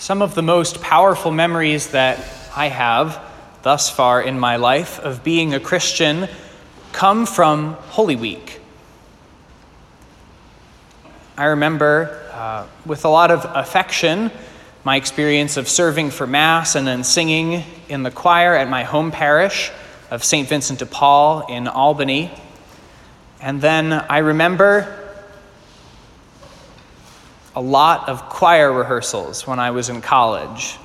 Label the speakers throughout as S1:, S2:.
S1: Some of the most powerful memories that I have thus far in my life of being a Christian come from Holy Week. I remember uh, with a lot of affection my experience of serving for Mass and then singing in the choir at my home parish of St. Vincent de Paul in Albany. And then I remember a lot of choir rehearsals when I was in college,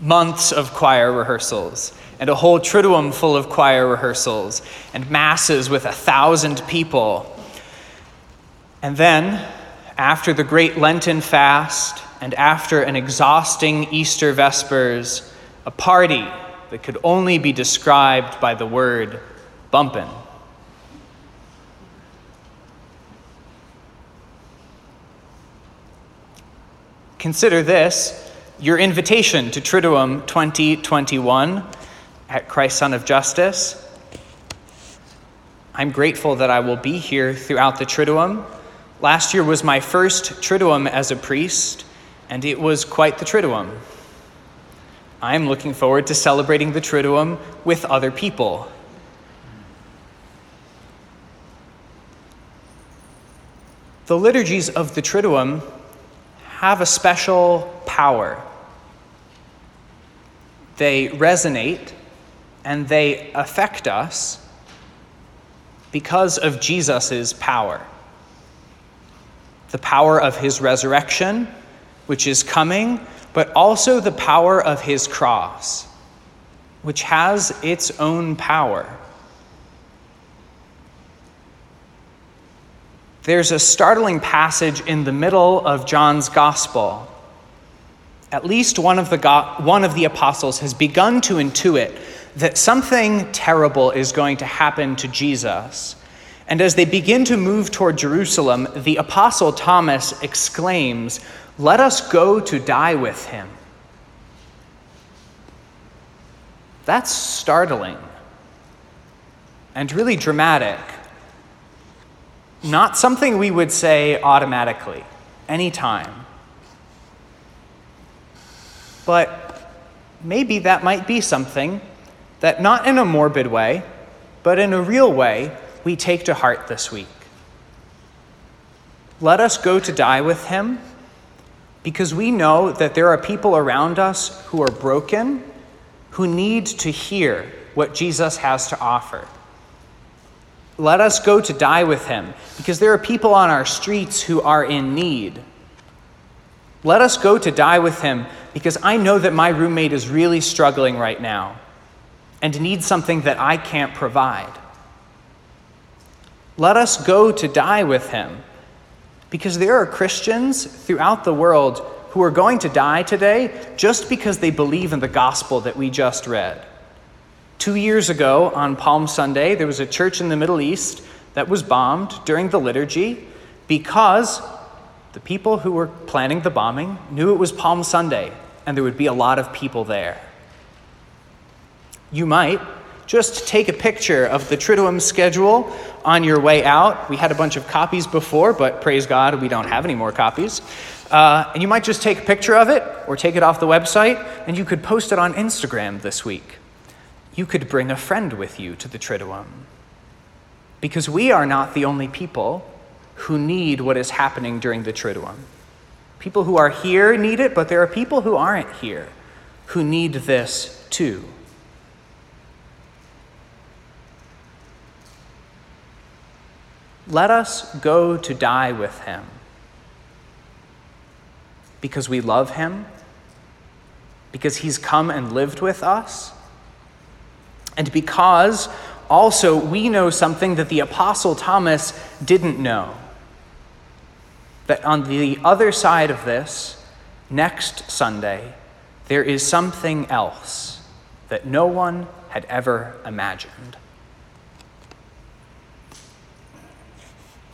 S1: months of choir rehearsals, and a whole triduum full of choir rehearsals, and masses with a thousand people. And then, after the great Lenten fast, and after an exhausting Easter Vespers, a party that could only be described by the word bumpin'. Consider this your invitation to Triduum 2021 at Christ Sun of Justice. I'm grateful that I will be here throughout the Triduum. Last year was my first Triduum as a priest, and it was quite the Triduum. I'm looking forward to celebrating the Triduum with other people. The liturgies of the Triduum have a special power. They resonate and they affect us because of Jesus' power. The power of his resurrection, which is coming, but also the power of his cross, which has its own power. There's a startling passage in the middle of John's gospel. At least one of the, go- one of the apostles has begun to intuit that something terrible is going to happen to Jesus. And as they begin to move toward Jerusalem, the apostle Thomas exclaims, Let us go to die with him. That's startling and really dramatic. Not something we would say automatically, anytime. But maybe that might be something that, not in a morbid way, but in a real way, we take to heart this week. Let us go to die with him because we know that there are people around us who are broken, who need to hear what Jesus has to offer. Let us go to die with him, because there are people on our streets who are in need. Let us go to die with him, because I know that my roommate is really struggling right now and needs something that I can't provide. Let us go to die with him, because there are Christians throughout the world who are going to die today just because they believe in the gospel that we just read. Two years ago, on Palm Sunday, there was a church in the Middle East that was bombed during the liturgy because the people who were planning the bombing knew it was Palm Sunday and there would be a lot of people there. You might just take a picture of the Triduum schedule on your way out. We had a bunch of copies before, but praise God, we don't have any more copies. Uh, and you might just take a picture of it or take it off the website, and you could post it on Instagram this week you could bring a friend with you to the Triduum. Because we are not the only people who need what is happening during the Triduum. People who are here need it, but there are people who aren't here who need this too. Let us go to die with him because we love him, because he's come and lived with us and because also we know something that the Apostle Thomas didn't know that on the other side of this, next Sunday, there is something else that no one had ever imagined.